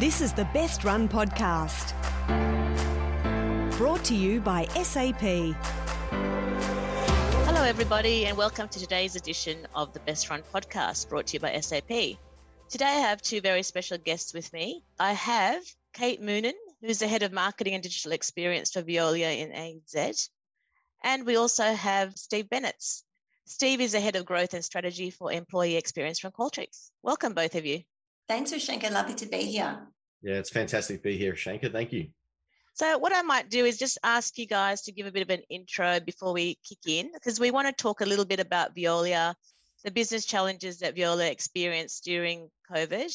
This is the Best Run Podcast. Brought to you by SAP. Hello, everybody, and welcome to today's edition of the Best Run Podcast, brought to you by SAP. Today, I have two very special guests with me. I have Kate Moonen, who's the head of marketing and digital experience for Veolia in ANZ. And we also have Steve Bennetts. Steve is the head of growth and strategy for employee experience from Qualtrics. Welcome, both of you. Thanks, Ushanka. Lovely to be here. Yeah, it's fantastic to be here, Shanka. Thank you. So, what I might do is just ask you guys to give a bit of an intro before we kick in, because we want to talk a little bit about Viola, the business challenges that Viola experienced during COVID,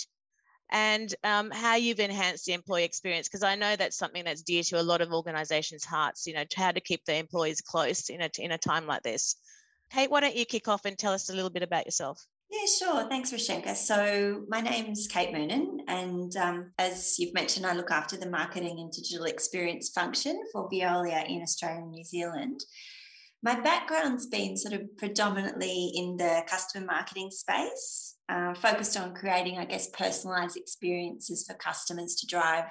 and um, how you've enhanced the employee experience. Because I know that's something that's dear to a lot of organisations' hearts. You know, how to keep the employees close in a in a time like this. Kate, why don't you kick off and tell us a little bit about yourself? Yeah, sure. Thanks, Rushenka. So, my name's Kate Moonen, and um, as you've mentioned, I look after the marketing and digital experience function for Veolia in Australia and New Zealand. My background's been sort of predominantly in the customer marketing space, uh, focused on creating, I guess, personalized experiences for customers to drive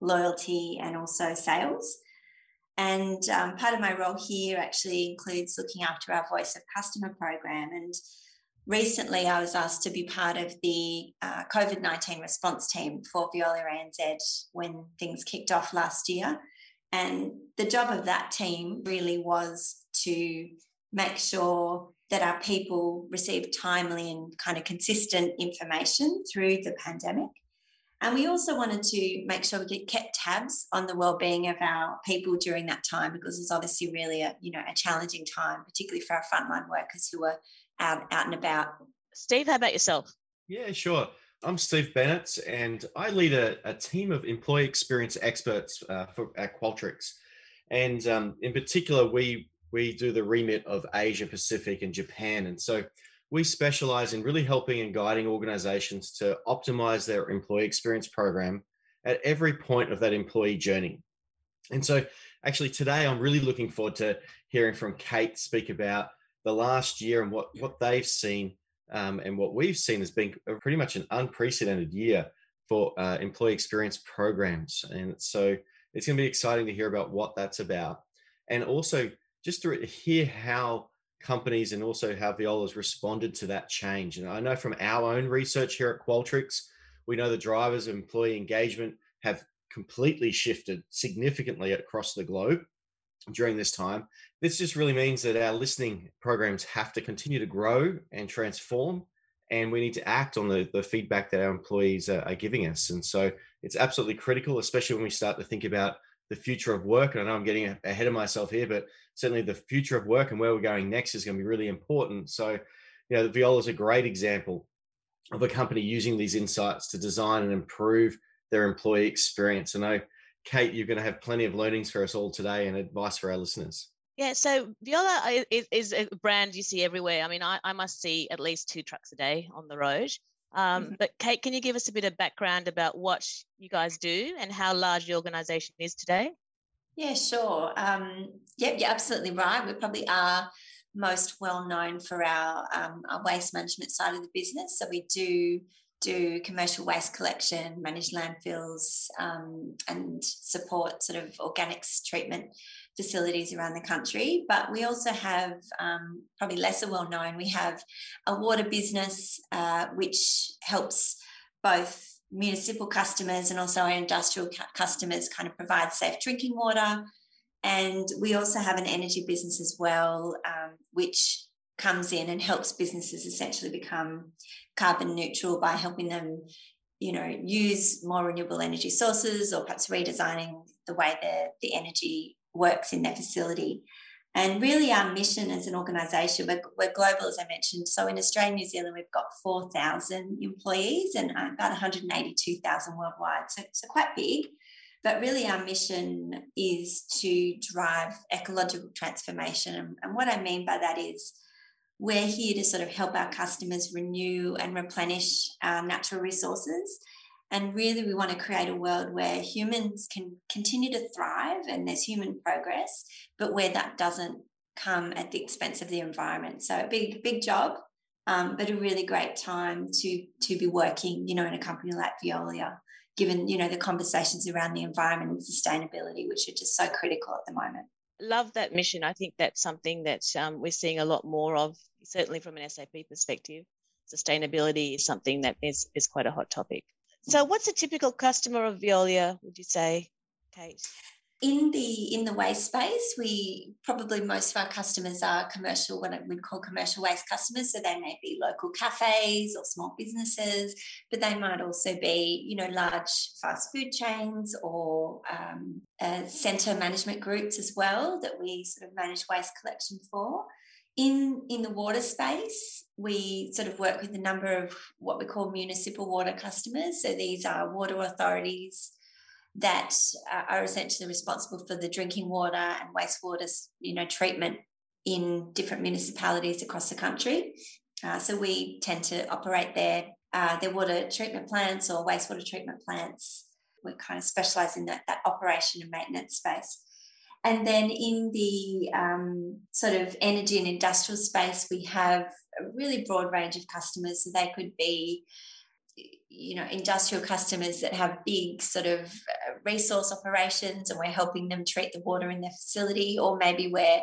loyalty and also sales. And um, part of my role here actually includes looking after our Voice of Customer program. And recently I was asked to be part of the uh, COVID 19 response team for Veolia ANZ when things kicked off last year. And the job of that team really was to make sure that our people received timely and kind of consistent information through the pandemic. And we also wanted to make sure we kept tabs on the well-being of our people during that time because it's obviously really a you know a challenging time, particularly for our frontline workers who are out, and about. Steve, how about yourself? Yeah, sure. I'm Steve Bennetts, and I lead a, a team of employee experience experts uh, for, at Qualtrics. And um, in particular, we we do the remit of Asia Pacific and Japan, and so we specialize in really helping and guiding organizations to optimize their employee experience program at every point of that employee journey. And so, actually, today I'm really looking forward to hearing from Kate speak about the last year and what what they've seen um, and what we've seen has been pretty much an unprecedented year for uh, employee experience programs, and so it's going to be exciting to hear about what that's about, and also just to hear how companies and also how Veolia's responded to that change. And I know from our own research here at Qualtrics, we know the drivers of employee engagement have completely shifted significantly across the globe during this time. This just really means that our listening programs have to continue to grow and transform, and we need to act on the, the feedback that our employees are, are giving us. And so it's absolutely critical, especially when we start to think about the future of work. And I know I'm getting ahead of myself here, but certainly the future of work and where we're going next is going to be really important. So, you know, Viola is a great example of a company using these insights to design and improve their employee experience. I know Kate, you're going to have plenty of learnings for us all today and advice for our listeners. Yeah, so Viola is, is a brand you see everywhere. I mean, I, I must see at least two trucks a day on the road. Um, mm-hmm. But Kate, can you give us a bit of background about what you guys do and how large the organisation is today? Yeah, sure. Um, yep, you're absolutely right. We probably are most well known for our, um, our waste management side of the business. So we do do commercial waste collection, manage landfills, um, and support sort of organics treatment facilities around the country. But we also have, um, probably lesser well known, we have a water business uh, which helps both municipal customers and also our industrial customers kind of provide safe drinking water. And we also have an energy business as well, um, which comes in and helps businesses essentially become carbon neutral by helping them you know use more renewable energy sources or perhaps redesigning the way the, the energy works in their facility. And really our mission as an organisation we're, we're, global as i mentioned. So in australia and new zealand we've got 4000 employees and uh, about 182000 worldwide. So, so quite big. But really our mission is to drive ecological transformation. And, and what i mean by that is we're here to sort of help our customers renew and replenish our natural resources. And really, we want to create a world where humans can continue to thrive and there's human progress, but where that doesn't come at the expense of the environment. So, a big, big job, um, but a really great time to to be working, you know, in a company like Veolia given you know the conversations around the environment and sustainability, which are just so critical at the moment. Love that mission. I think that's something that um, we're seeing a lot more of, certainly from an SAP perspective. Sustainability is something that is, is quite a hot topic. So, what's a typical customer of Veolia, would you say, Kate? In the in the waste space we probably most of our customers are commercial what we'd call commercial waste customers. So they may be local cafes or small businesses but they might also be you know large fast food chains or um, uh, centre management groups as well that we sort of manage waste collection for. In in the water space we sort of work with a number of what we call municipal water customers. So these are water authorities that are essentially responsible for the drinking water and wastewater, you know, treatment in different municipalities across the country. Uh, so we tend to operate their uh, their water treatment plants or wastewater treatment plants. We kind of specialise in that that operation and maintenance space. And then in the um, sort of energy and industrial space, we have a really broad range of customers. So they could be you know industrial customers that have big sort of uh, resource operations and we're helping them treat the water in their facility or maybe we're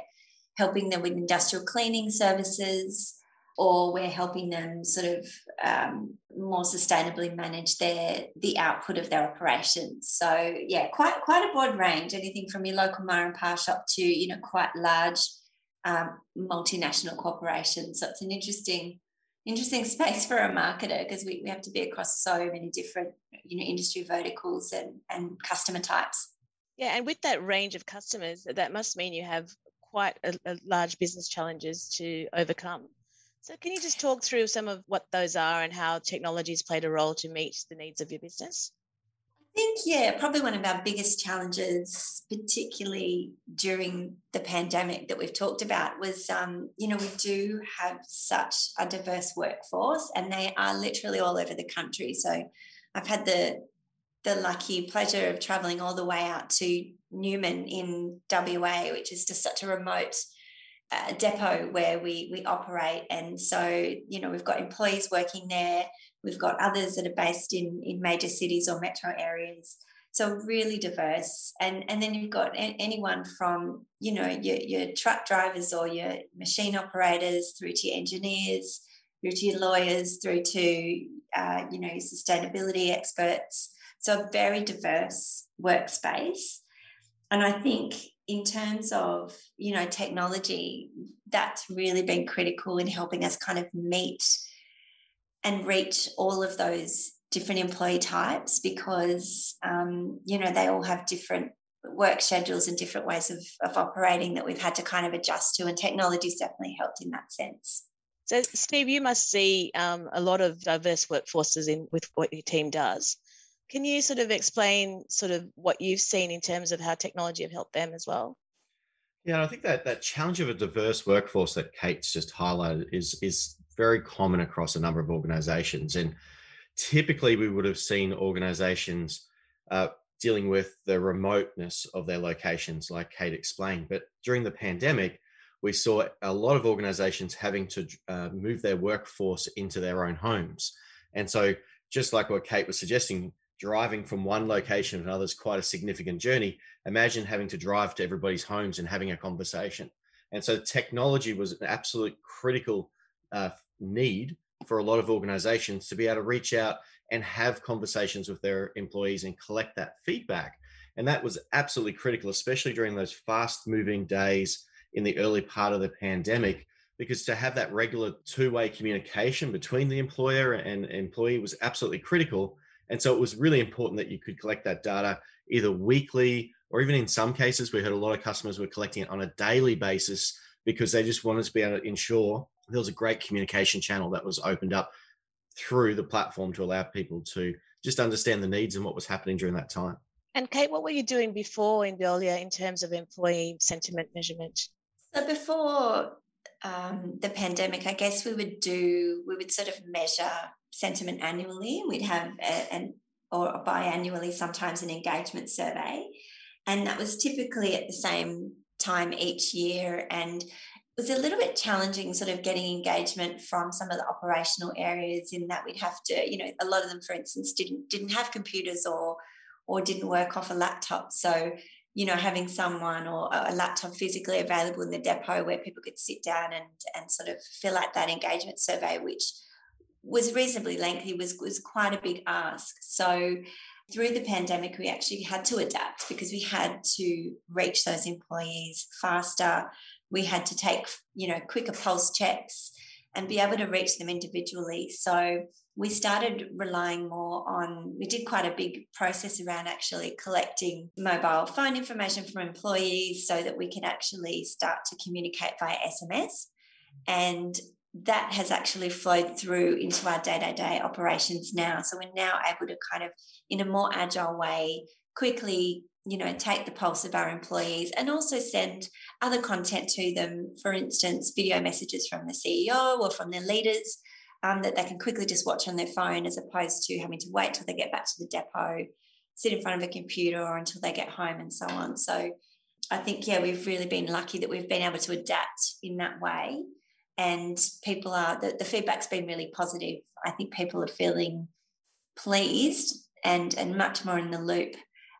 helping them with industrial cleaning services or we're helping them sort of um, more sustainably manage their the output of their operations. So yeah quite quite a broad range anything from your local Myer and Par shop to you know quite large um, multinational corporations. So it's an interesting interesting space for a marketer because we, we have to be across so many different you know industry verticals and, and customer types. Yeah and with that range of customers that must mean you have quite a, a large business challenges to overcome. So can you just talk through some of what those are and how technology has played a role to meet the needs of your business I think, yeah, probably one of our biggest challenges, particularly during the pandemic that we've talked about, was, um, you know, we do have such a diverse workforce and they are literally all over the country. So I've had the the lucky pleasure of traveling all the way out to Newman in WA, which is just such a remote uh, depot where we we operate. And so, you know, we've got employees working there. We've got others that are based in, in major cities or metro areas. So really diverse. And, and then you've got a- anyone from, you know, your, your truck drivers or your machine operators through to engineers, through to your lawyers, through to, uh, you know, sustainability experts. So a very diverse workspace. And I think in terms of, you know, technology, that's really been critical in helping us kind of meet and reach all of those different employee types because um, you know they all have different work schedules and different ways of, of operating that we've had to kind of adjust to and technology's definitely helped in that sense. So steve you must see um, a lot of diverse workforces in with what your team does can you sort of explain sort of what you've seen in terms of how technology have helped them as well yeah, I think that that challenge of a diverse workforce that Kate's just highlighted is is very common across a number of organizations. And typically, we would have seen organizations uh, dealing with the remoteness of their locations, like Kate explained. But during the pandemic, we saw a lot of organizations having to uh, move their workforce into their own homes. And so, just like what Kate was suggesting, driving from one location to another is quite a significant journey. Imagine having to drive to everybody's homes and having a conversation. And so, technology was an absolute critical uh, need for a lot of organizations to be able to reach out and have conversations with their employees and collect that feedback. And that was absolutely critical, especially during those fast moving days in the early part of the pandemic, because to have that regular two way communication between the employer and employee was absolutely critical. And so it was really important that you could collect that data either weekly or even in some cases, we heard a lot of customers were collecting it on a daily basis because they just wanted to be able to ensure there was a great communication channel that was opened up through the platform to allow people to just understand the needs and what was happening during that time. And Kate, what were you doing before in Veolia in terms of employee sentiment measurement? So before um, the pandemic, I guess we would do we would sort of measure sentiment annually. We'd have a, an or biannually sometimes an engagement survey, and that was typically at the same time each year. And it was a little bit challenging sort of getting engagement from some of the operational areas in that we'd have to you know a lot of them for instance didn't didn't have computers or or didn't work off a laptop so you know having someone or a laptop physically available in the depot where people could sit down and and sort of fill out that engagement survey which was reasonably lengthy was was quite a big ask. So through the pandemic we actually had to adapt because we had to reach those employees faster. We had to take you know quicker pulse checks and be able to reach them individually. So we started relying more on we did quite a big process around actually collecting mobile phone information from employees so that we can actually start to communicate via sms and that has actually flowed through into our day-to-day operations now. So we're now able to kind of in a more agile way quickly you know take the pulse of our employees and also send other content to them. For instance video messages from the ceo or from their leaders um, that they can quickly just watch on their phone as opposed to having to wait till they get back to the depot sit in front of a computer or until they get home and so on. So i think yeah we've really been lucky that we've been able to adapt in that way and people are the, the feedback's been really positive i think people are feeling pleased and and much more in the loop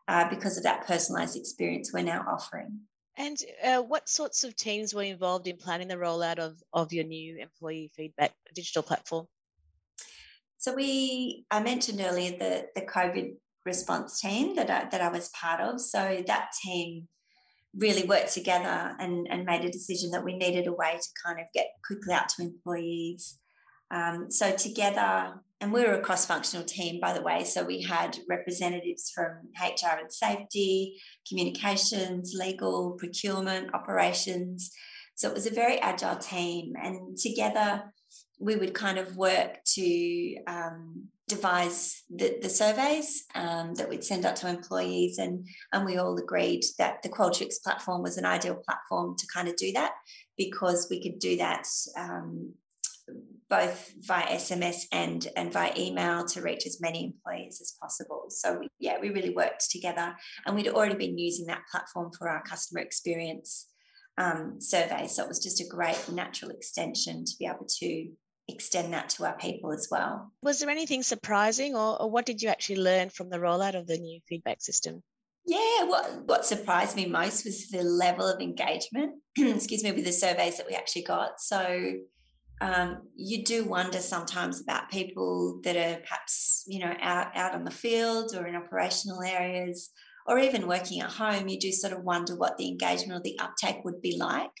uh, because of that personalized experience we're now offering. And uh, what sorts of teams were involved in planning the rollout of, of your new employee feedback digital platform? So we, I mentioned earlier the, the COVID response team that I, that I was part of. So that team really worked together and, and made a decision that we needed a way to kind of get quickly out to employees. Um, so together, and we were a cross functional team, by the way. So we had representatives from HR and safety, communications, legal, procurement, operations. So it was a very agile team. And together, we would kind of work to um, devise the, the surveys um, that we'd send out to employees. And, and we all agreed that the Qualtrics platform was an ideal platform to kind of do that because we could do that um, both via SMS and and via email to reach as many employees as possible. So we, yeah, we really worked together, and we'd already been using that platform for our customer experience um, survey. So it was just a great natural extension to be able to extend that to our people as well. Was there anything surprising, or, or what did you actually learn from the rollout of the new feedback system? Yeah, what what surprised me most was the level of engagement. excuse me, with the surveys that we actually got. So um, you do wonder sometimes about people that are perhaps you know out out on the field or in operational areas or even working at home you do sort of wonder what the engagement or the uptake would be like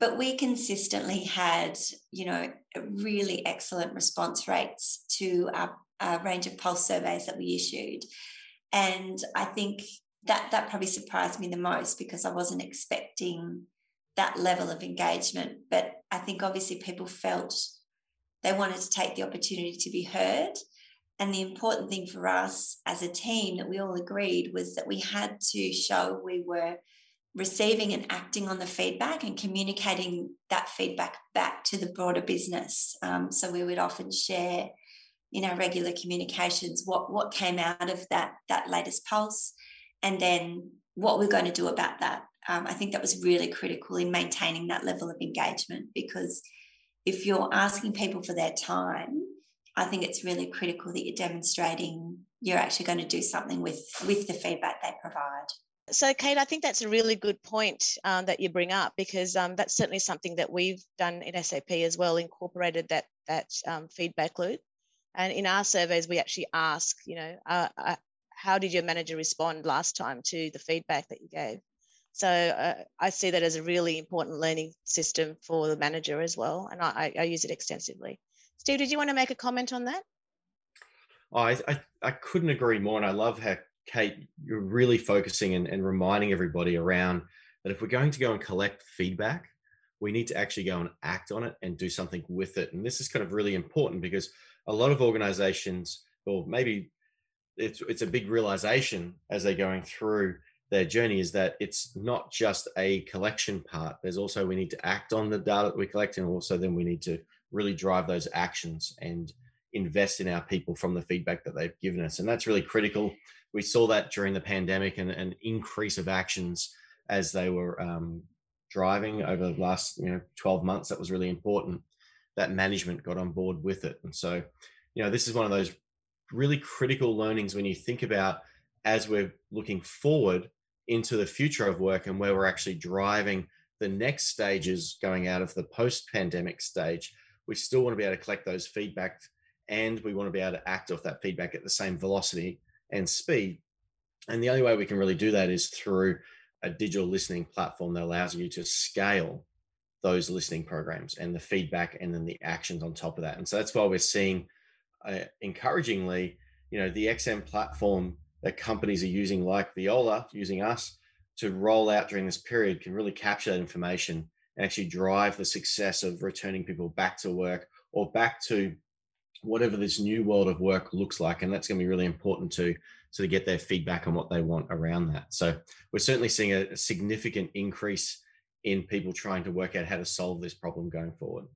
but we consistently had you know really excellent response rates to our, our range of pulse surveys that we issued and i think that that probably surprised me the most because i wasn't expecting that level of engagement. But I think obviously people felt they wanted to take the opportunity to be heard. And the important thing for us as a team that we all agreed was that we had to show we were receiving and acting on the feedback and communicating that feedback back to the broader business. Um, so we would often share in our regular communications what, what came out of that, that latest pulse and then what we're going to do about that um, I think that was really critical in maintaining that level of engagement because if you're asking people for their time, I think it's really critical that you're demonstrating you're actually going to do something with with the feedback they provide. So, Kate, I think that's a really good point um, that you bring up because um, that's certainly something that we've done in SAP as well, incorporated that that um, feedback loop. And in our surveys, we actually ask, you know, uh, uh, how did your manager respond last time to the feedback that you gave? So uh, I see that as a really important learning system for the manager as well, and I, I use it extensively. Steve, did you want to make a comment on that? Oh, I, I, I couldn't agree more, and I love how Kate you're really focusing and, and reminding everybody around that if we're going to go and collect feedback, we need to actually go and act on it and do something with it. And this is kind of really important because a lot of organizations, or maybe it's it's a big realization as they're going through their journey is that it's not just a collection part. There's also we need to act on the data that we collect, and also then we need to really drive those actions and invest in our people from the feedback that they've given us. And that's really critical. We saw that during the pandemic and an increase of actions as they were um, driving over the last you know 12 months. That was really important that management got on board with it. And so you know this is one of those really critical learnings when you think about as we're looking forward into the future of work and where we're actually driving the next stages going out of the post pandemic stage we still want to be able to collect those feedback and we want to be able to act off that feedback at the same velocity and speed and the only way we can really do that is through a digital listening platform that allows you to scale those listening programs and the feedback and then the actions on top of that. And so that's why we're seeing, uh, encouragingly, you know, the XM platform that companies are using, like Viola, using us to roll out during this period, can really capture that information and actually drive the success of returning people back to work or back to whatever this new world of work looks like. And that's going to be really important to so to get their feedback on what they want around that. So we're certainly seeing a, a significant increase in people trying to work out how to solve this problem going forward.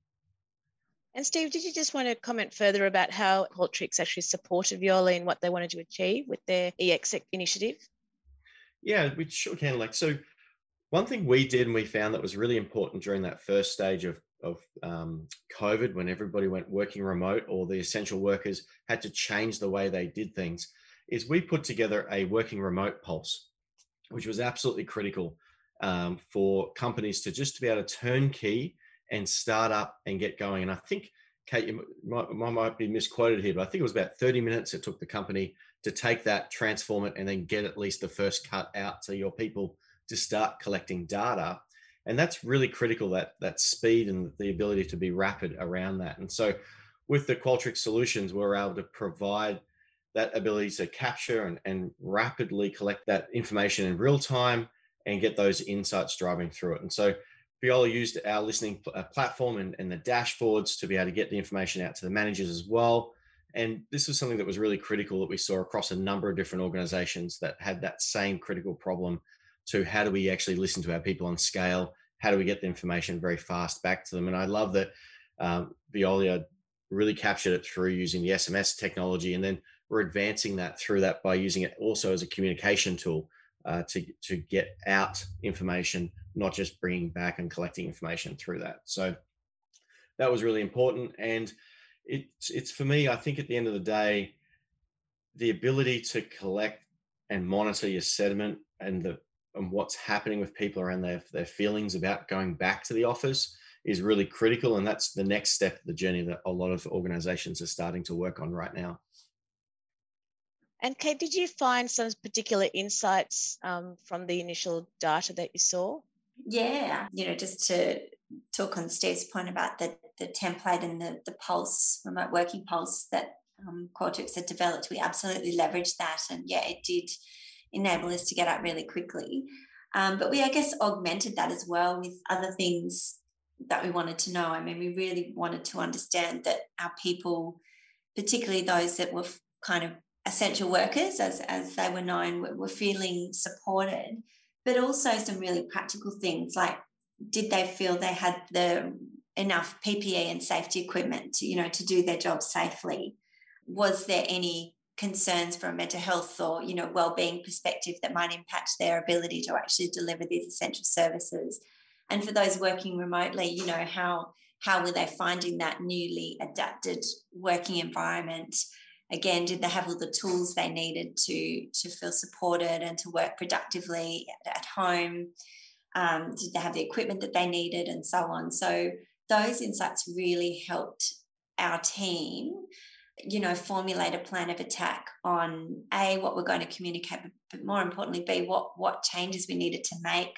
And Steve, did you just want to comment further about how Qualtrics actually supported Viola in what they wanted to achieve with their EX initiative? Yeah, we sure can. Like, so one thing we did and we found that was really important during that first stage of of um, COVID, when everybody went working remote or the essential workers had to change the way they did things, is we put together a working remote pulse, which was absolutely critical um, for companies to just to be able to turnkey and start up and get going. And I think, Kate, you might, might be misquoted here, but I think it was about 30 minutes it took the company to take that, transform it, and then get at least the first cut out to your people to start collecting data. And that's really critical that that speed and the ability to be rapid around that. And so with the Qualtrics solutions, we're able to provide that ability to capture and, and rapidly collect that information in real time and get those insights driving through it. And so Viola used our listening uh, platform and, and the dashboards to be able to get the information out to the managers as well. And this was something that was really critical that we saw across a number of different organizations that had that same critical problem to how do we actually listen to our people on scale? How do we get the information very fast back to them? And I love that um, Veolia really captured it through using the SMS technology and then we're advancing that through that by using it also as a communication tool uh, to, to get out information, not just bringing back and collecting information through that. So that was really important. And it's, it's for me, I think at the end of the day, the ability to collect and monitor your sentiment and the and what's happening with people around their, their feelings about going back to the office is really critical. And that's the next step of the journey that a lot of organizations are starting to work on right now. And Kate, did you find some particular insights um, from the initial data that you saw? Yeah, you know, just to talk on Steve's point about the, the template and the, the pulse, remote working pulse that um, Qualtrics had developed, we absolutely leveraged that. And yeah, it did enable us to get out really quickly. Um, but we, I guess, augmented that as well with other things that we wanted to know. I mean, we really wanted to understand that our people, particularly those that were kind of essential workers, as, as they were known, were, were feeling supported, but also some really practical things like did they feel they had the enough PPE and safety equipment to, you know, to do their job safely? Was there any concerns from a mental health or, you know, well-being perspective that might impact their ability to actually deliver these essential services? And for those working remotely, you know, how how were they finding that newly adapted working environment? again did they have all the tools they needed to to feel supported and to work productively at, at home um, did they have the equipment that they needed and so on so those insights really helped our team you know formulate a plan of attack on a what we're going to communicate but more importantly b what what changes we needed to make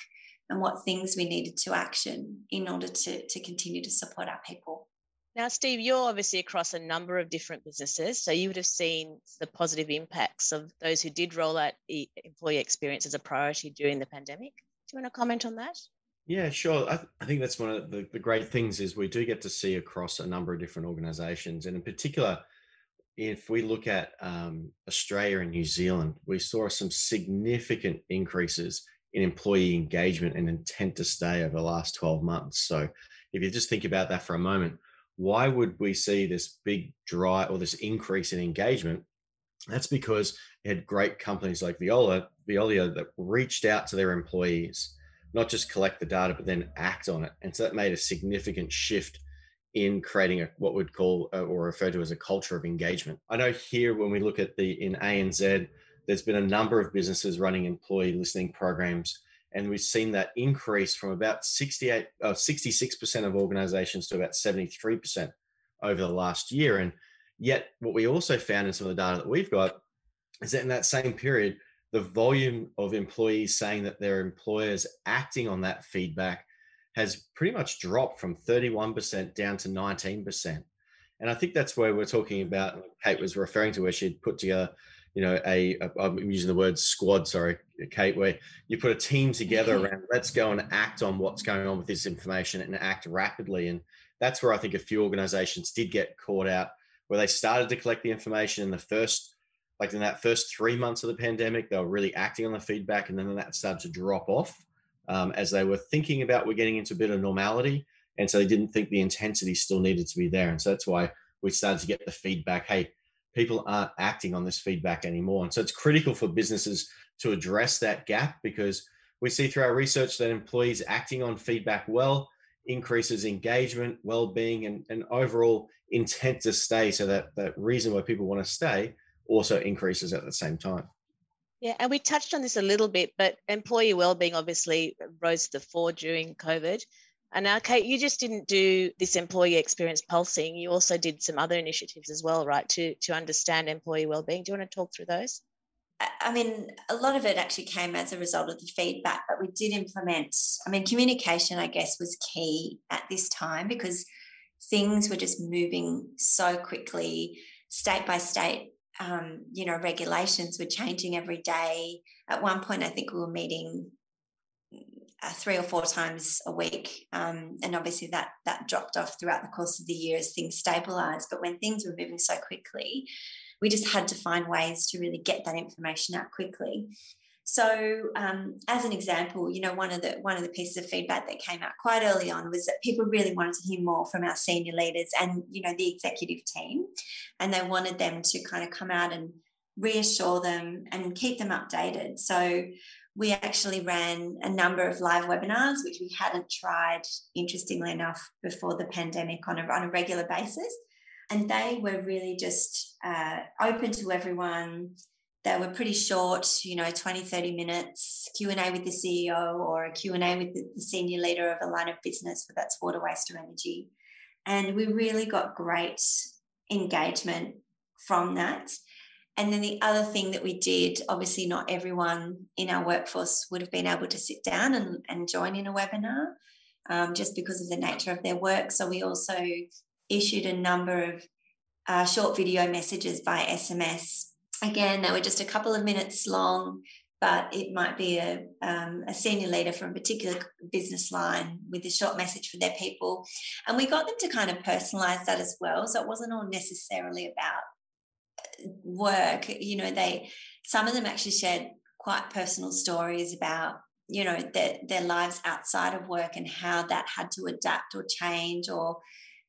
and what things we needed to action in order to to continue to support our people now, Steve, you're obviously across a number of different businesses, so you would have seen the positive impacts of those who did roll out employee experience as a priority during the pandemic. Do you want to comment on that? Yeah, sure. I, th- I think that's one of the, the great things is we do get to see across a number of different organizations. And in particular, if we look at um, Australia and New Zealand, we saw some significant increases in employee engagement and intent to stay over the last 12 months. So if you just think about that for a moment, why would we see this big drive or this increase in engagement? That's because you had great companies like Viola, Veolia that reached out to their employees, not just collect the data, but then act on it. And so that made a significant shift in creating a, what we'd call uh, or refer to as a culture of engagement. I know here when we look at the in ANZ, there's been a number of businesses running employee listening programs, and we've seen that increase from about 68, uh, 66% of organizations to about 73% over the last year. And yet, what we also found in some of the data that we've got is that in that same period, the volume of employees saying that their employers acting on that feedback has pretty much dropped from 31% down to 19%. And I think that's where we're talking about, Kate was referring to where she'd put together, you know, a, a I'm using the word squad, sorry, Kate, where you put a team together mm-hmm. around, let's go and act on what's going on with this information and act rapidly. And that's where I think a few organizations did get caught out, where they started to collect the information in the first, like in that first three months of the pandemic, they were really acting on the feedback, and then that started to drop off um, as they were thinking about we're getting into a bit of normality. And so they didn't think the intensity still needed to be there. And so that's why we started to get the feedback hey, people aren't acting on this feedback anymore. And so it's critical for businesses to address that gap because we see through our research that employees acting on feedback well increases engagement, well-being, and, and overall intent to stay. So that that reason why people want to stay also increases at the same time. Yeah, and we touched on this a little bit, but employee well-being obviously rose to the fore during COVID. And now, Kate, you just didn't do this employee experience pulsing. You also did some other initiatives as well, right, to to understand employee well-being. Do you want to talk through those? I mean, a lot of it actually came as a result of the feedback, but we did implement. I mean, communication, I guess, was key at this time because things were just moving so quickly, state by state. Um, you know, regulations were changing every day. At one point, I think we were meeting uh, three or four times a week, um, and obviously that that dropped off throughout the course of the year as things stabilized. But when things were moving so quickly, we just had to find ways to really get that information out quickly. So, um, as an example, you know, one of the one of the pieces of feedback that came out quite early on was that people really wanted to hear more from our senior leaders and you know the executive team, and they wanted them to kind of come out and reassure them and keep them updated. So, we actually ran a number of live webinars, which we hadn't tried, interestingly enough, before the pandemic on a, on a regular basis and they were really just uh, open to everyone they were pretty short you know 20 30 minutes q&a with the ceo or a q&a with the senior leader of a line of business whether that's water waste or energy and we really got great engagement from that and then the other thing that we did obviously not everyone in our workforce would have been able to sit down and, and join in a webinar um, just because of the nature of their work so we also issued a number of uh, short video messages by SMS. Again, they were just a couple of minutes long, but it might be a, um, a senior leader from a particular business line with a short message for their people. And we got them to kind of personalize that as well. So it wasn't all necessarily about uh, work. You know, they, some of them actually shared quite personal stories about you know their, their lives outside of work and how that had to adapt or change or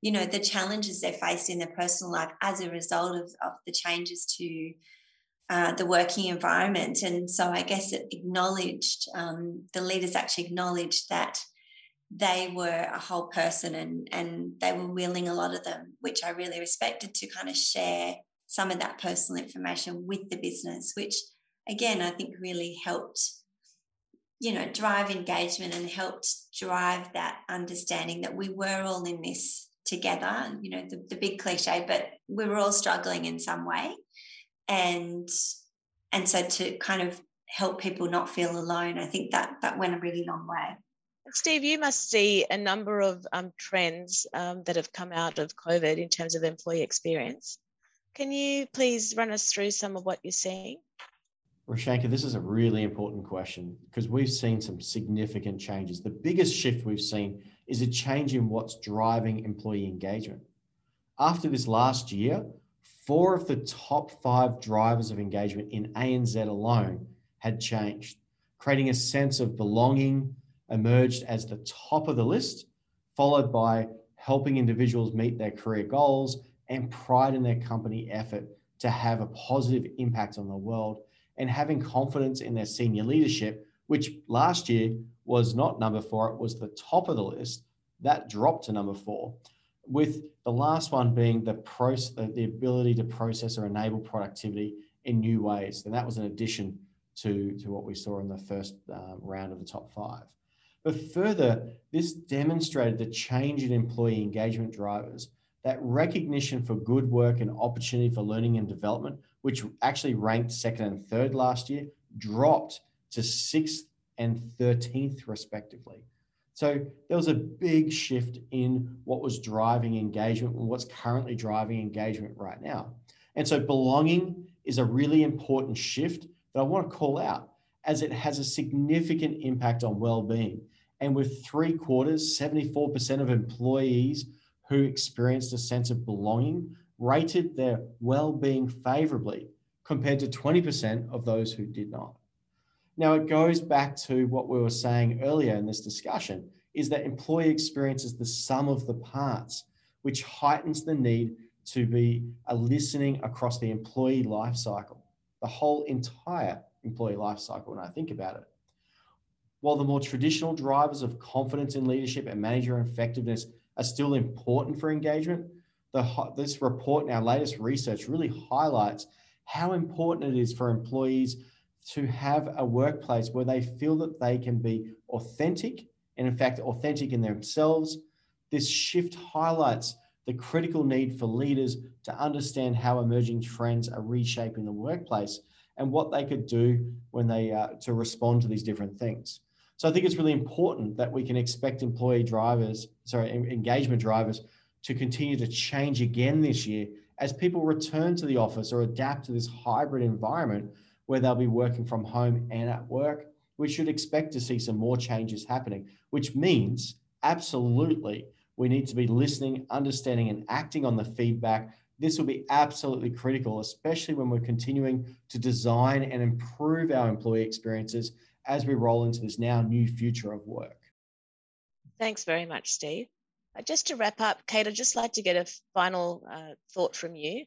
you know the challenges they faced in their personal life as a result of, of the changes to uh, the working environment. And so i guess it acknowledged um, the leaders actually acknowledged that they were a whole person and and they were willing a lot of them which i really respected to kind of share some of that personal information with the business which again i think really helped you know drive engagement and helped drive that understanding that we were all in this together, you know, the, the big cliche, but we were all struggling in some way. And and so to kind of help people not feel alone, I think that that went a really long way. Steve, you must see a number of um, trends um, that have come out of COVID in terms of employee experience. Can you please run us through some of what you're seeing? Rushenka, this is a really important question because we've seen some significant changes. The biggest shift we've seen is a change in what's driving employee engagement. After this last year, four of the top five drivers of engagement in ANZ alone had changed, creating a sense of belonging emerged as the top of the list, followed by helping individuals meet their career goals and pride in their company effort to have a positive impact on the world and having confidence in their senior leadership, which last year was not number four, it was the top of the list. That dropped to number four, with the last one being the, the, ability to process or enable productivity in new ways. And that was an addition to, to what we saw in the first uh, round of the top five. But further, this demonstrated the change in employee engagement drivers, that recognition for good work and opportunity for learning and development, which actually ranked second and third last year, dropped to sixth and 13th, respectively. So there was a big shift in what was driving engagement and what's currently driving engagement right now. And so belonging is a really important shift that I want to call out as it has a significant impact on well-being. And with three quarters, 74% of employees who experienced a sense of belonging rated their well-being favorably compared to 20% of those who did not. Now, it goes back to what we were saying earlier in this discussion is that employee experience is the sum of the parts, which heightens the need to be a listening across the employee life cycle, the whole entire employee life cycle when I think about it. While the more traditional drivers of confidence in leadership and manager effectiveness are still important for engagement, the, this report and our latest research really highlights how important it is for employees to have a workplace where they feel that they can be authentic and, in fact, authentic in themselves. This shift highlights the critical need for leaders to understand how emerging trends are reshaping the workplace and what they could do when they uh, to respond to these different things. So I think it's really important that we can expect employee drivers, sorry, engagement drivers to continue to change again this year as people return to the office or adapt to this hybrid environment where they'll be working from home and at work, we should expect to see some more changes happening, which means absolutely we need to be listening, understanding, and acting on the feedback. This will be absolutely critical, especially when we're continuing to design and improve our employee experiences as we roll into this now new future of work. Thanks very much, Steve. Uh, just to wrap up, Kate, I'd just like to get a final uh, thought from you.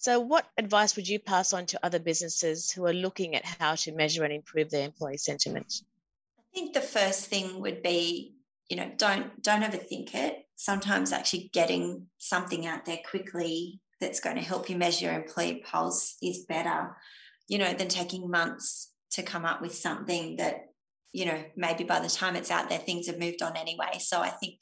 So, what advice would you pass on to other businesses who are looking at how to measure and improve their employee sentiment? I think the first thing would be, you know, don't don't overthink it. Sometimes actually getting something out there quickly that's going to help you measure your employee pulse is better, you know, than taking months to come up with something that, you know, maybe by the time it's out there, things have moved on anyway. So I think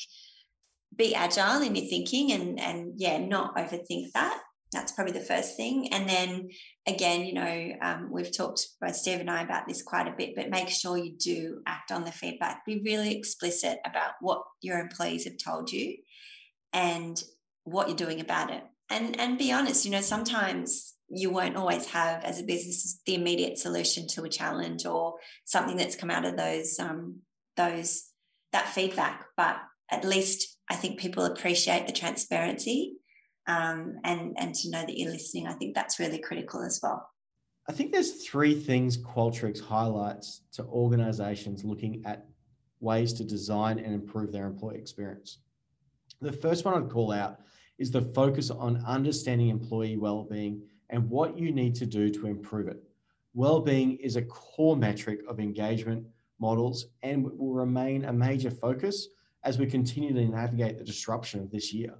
be agile in your thinking and and yeah, not overthink that that's probably the first thing. And then again, you know, um, we've talked both Steve and I about this quite a bit, but make sure you do act on the feedback. Be really explicit about what your employees have told you and what you're doing about it. And and be honest, you know, sometimes you won't always have as a business the immediate solution to a challenge or something that's come out of those um, those that feedback. But at least I think people appreciate the transparency um, and and to know that you're listening. I think that's really critical as well. I think there's three things Qualtrics highlights to organizations looking at ways to design and improve their employee experience. The first one I'd call out is the focus on understanding employee well-being and what you need to do to improve it. Well-being is a core metric of engagement models and will remain a major focus as we continue to navigate the disruption of this year.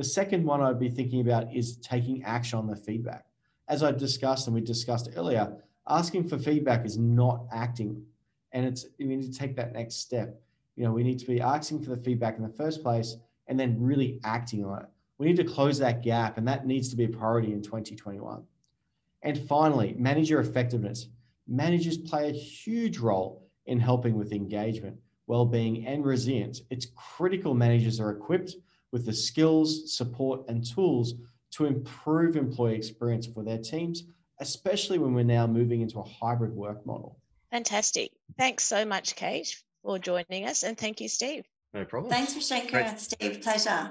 The second one I'd be thinking about is taking action on the feedback. As I discussed and we discussed earlier, asking for feedback is not acting. And it's we need to take that next step. You know, we need to be asking for the feedback in the first place and then really acting on it. We need to close that gap, and that needs to be a priority in 2021. And finally, manager effectiveness. Managers play a huge role in helping with engagement, well-being, and resilience. It's critical managers are equipped with the skills, support, and tools to improve employee experience for their teams, especially when we're now moving into a hybrid work model. Fantastic. Thanks so much, Kate, for joining us. And thank you, Steve. No problem. Thanks, Rushenka and Steve. Pleasure.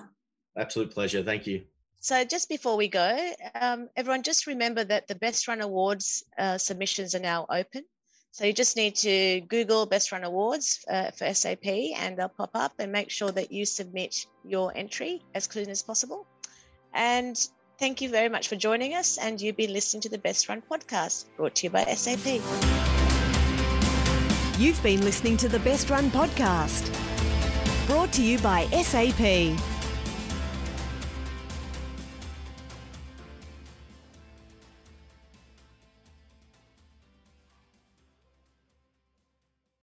Absolute pleasure. Thank you. So, just before we go, um, everyone just remember that the Best Run Awards uh, submissions are now open. So you just need to Google Best Run Awards uh, for SAP and they'll pop up and make sure that you submit your entry as clean as possible. And thank you very much for joining us. And you've been listening to the Best Run podcast brought to you by SAP. You've been listening to the Best Run podcast, brought to you by SAP.